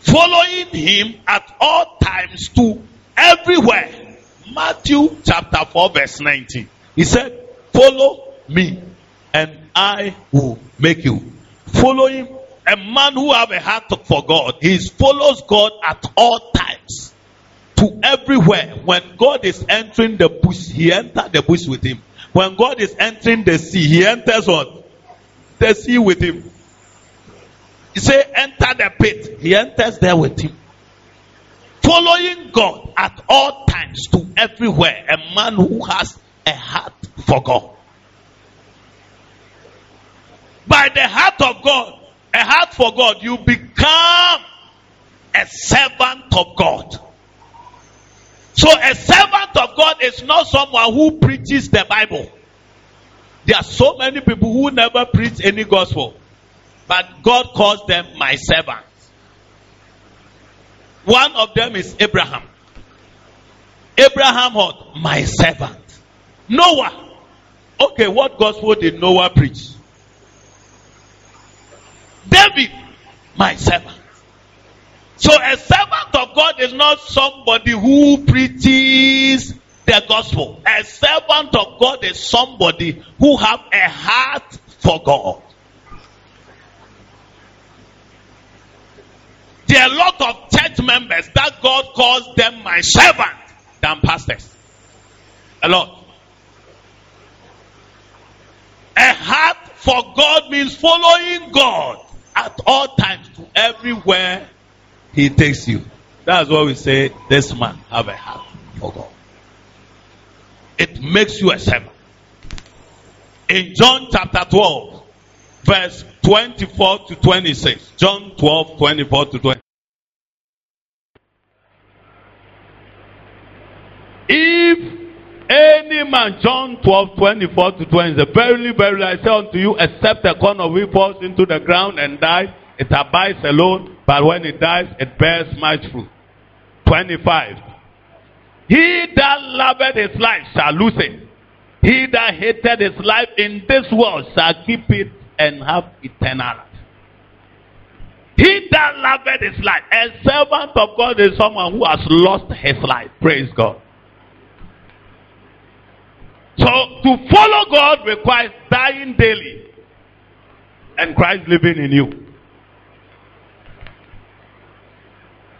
Following Him at all times, to everywhere. Matthew chapter 4, verse 19. He said, Follow me, and I will make you. Follow Him a man who have a heart for God, he follows God at all times, to everywhere. When God is entering the bush, he enters the bush with him. When God is entering the sea, he enters on The sea with him. He say, enter the pit. He enters there with him. Following God at all times to everywhere. A man who has a heart for God. By the heart of God, a heart for God, you become a servant of God. So a servant of God is not someone who preaches the Bible. There are so many people who never preach any gospel, but God calls them my servants. One of them is Abraham. Abraham what? My servant. Noah. Okay, what gospel did Noah preach? David, my servant. So a servant of God is not somebody who preaches the gospel. A servant of God is somebody who have a heart for God. There are a lot of church members that God calls them my servant than pastors. A lot. A heart for God means following God at all times to everywhere he takes you. That's why we say this man have a heart for God. It makes you a servant. In John chapter 12, verse 24 to 26. John 12, 24 to 20. If any man, John 12, 24 to 20, verily, verily, I say unto you, except a corn of wheat falls into the ground and dies, it abides alone, but when it dies, it bears much fruit. 25. He that loveth his life shall lose it. He that hated his life in this world shall keep it and have eternal life. He that loveth his life, a servant of God is someone who has lost his life. Praise God. So to follow God requires dying daily and Christ living in you.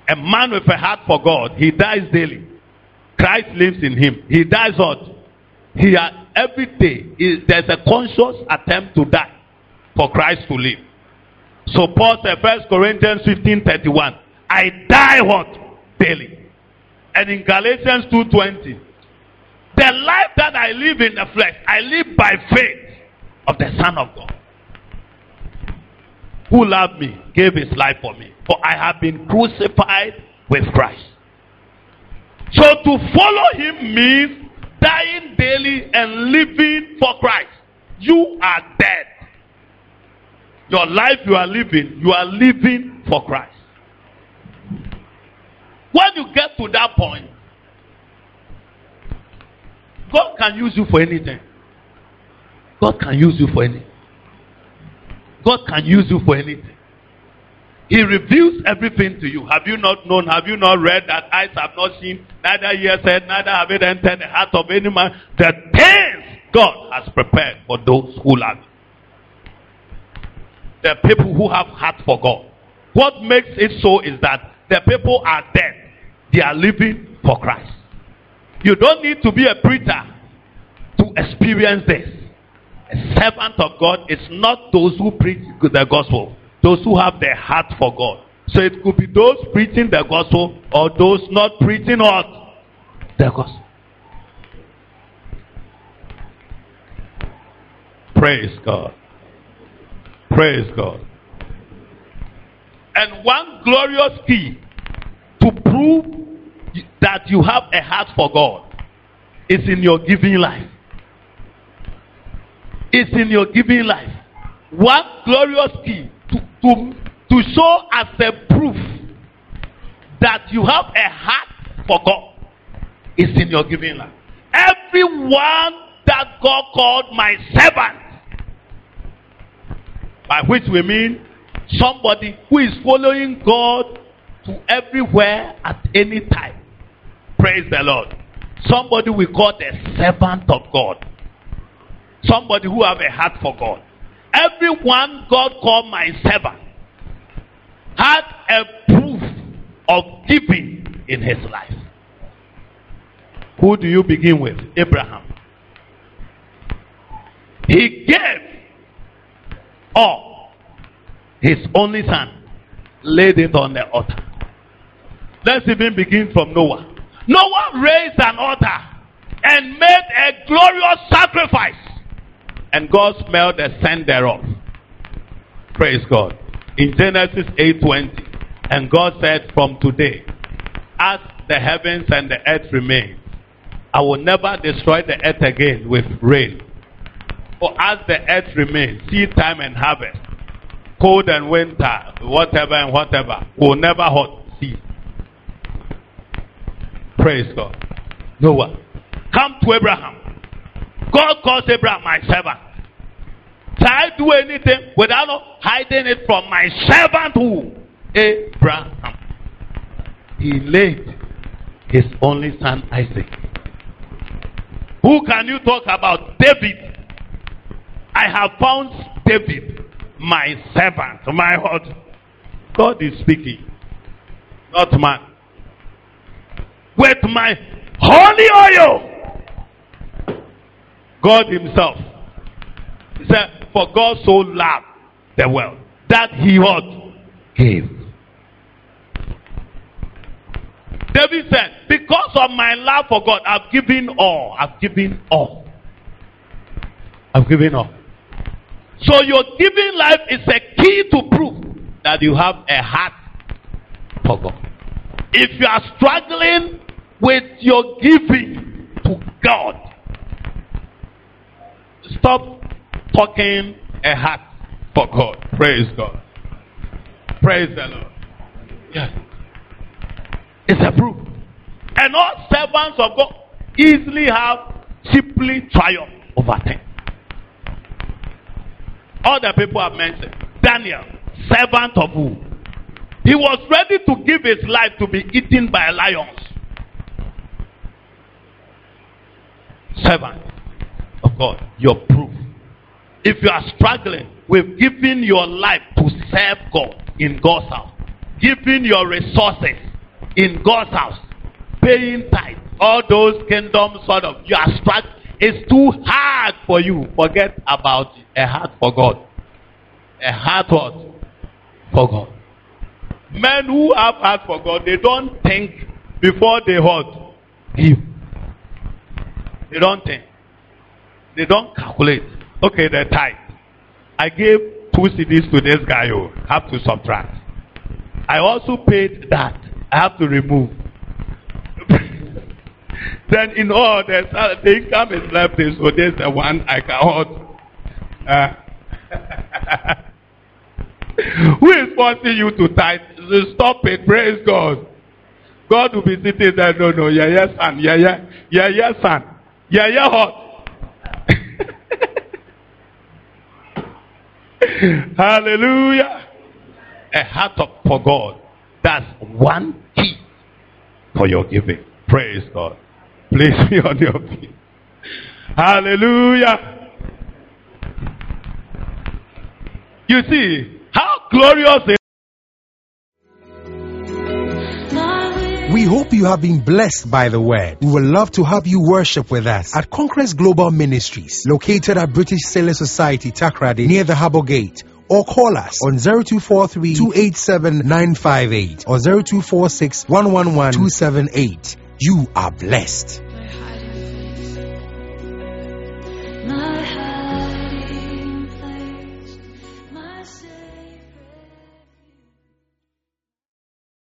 A man with a heart for God, he dies daily. Christ lives in him. He dies what? He every day is, there's a conscious attempt to die for Christ to live. So Paul said, First Corinthians 15 31, I die what? Daily. And in Galatians 2:20, the life that I live in the flesh, I live by faith of the Son of God. Who loved me, gave his life for me. For I have been crucified with Christ. So to follow him means dying daily and living for Christ. You are dead. Your life you are living, you are living for Christ. When you get to that point, God can use you for anything. God can use you for anything. God can use you for anything. He reveals everything to you. Have you not known? Have you not read that eyes have not seen, neither ears heard, neither have it entered the heart of any man? The things God has prepared for those who love Him. The people who have heart for God. What makes it so is that the people are dead. They are living for Christ. You don't need to be a preacher to experience this. A servant of God is not those who preach the gospel those who have their heart for God. So it could be those preaching the gospel or those not preaching what? The gospel. Praise God. Praise God. And one glorious key to prove that you have a heart for God is in your giving life. It's in your giving life. One glorious key to, to, to show as a proof that you have a heart for God is in your giving life. Everyone that God called my servant, by which we mean somebody who is following God to everywhere at any time. Praise the Lord. Somebody we call the servant of God. Somebody who have a heart for God. Everyone God called my servant had a proof of giving in his life. Who do you begin with? Abraham. He gave all his only son, laid it on the altar. Let's even begin from Noah. Noah raised an altar and made a glorious sacrifice and God smelled the scent thereof. Praise God. In Genesis 8:20, and God said, From today, as the heavens and the earth remain, I will never destroy the earth again with rain. For as the earth remains, seed time and harvest, cold and winter, whatever and whatever, will never hurt seed. Praise God. Noah. Come to Abraham. God calls Abraham my servant. Shall I do anything without hiding it from my servant who? Abraham. He laid his only son Isaac. Who can you talk about? David. I have found David, my servant, my heart. God is speaking, not man. With my holy oil. God Himself. He said, For God so loved the world that He what? Gave. David said, Because of my love for God, I've given all. I've given all. I've given all. So your giving life is a key to prove that you have a heart for God. If you are struggling with your giving to God, Stop talking a heart for God. Praise God. Praise the Lord. Yes. It's a proof. And all servants of God easily have simply triumph over them. All the people have mentioned. Daniel, servant of who? He was ready to give his life to be eaten by lions. Servant of God, your proof. If you are struggling with giving your life to serve God in God's house, giving your resources in God's house, paying tithe, all those kingdom sort of you are struck. It's too hard for you. Forget about a heart for God. A heart what? For God. Men who have heart for God, they don't think before they what? Give. They don't think. They don't calculate. Okay, the tithe. I gave two CDs to this guy. Oh, have to subtract. I also paid that. I have to remove. Then in all, the income is left. Is, so there's the one I can hold. Uh, <laughs> who is forcing you to tithe? Stop it. Praise God. God will be sitting there. No, no. Yeah, yeah, son. Yeah, yeah. Yeah, yeah, son. Yeah, yeah, hot. <laughs> Hallelujah. A heart of, for God. That's one key for your giving. Praise God. Please me on your feet. Hallelujah. You see how glorious We hope you have been blessed by the word. We would love to have you worship with us at Conquest Global Ministries, located at British Sailor Society, Takoradi, near the Harbour Gate. Or call us on 0243 287 958 or 0246 111 278. You are blessed.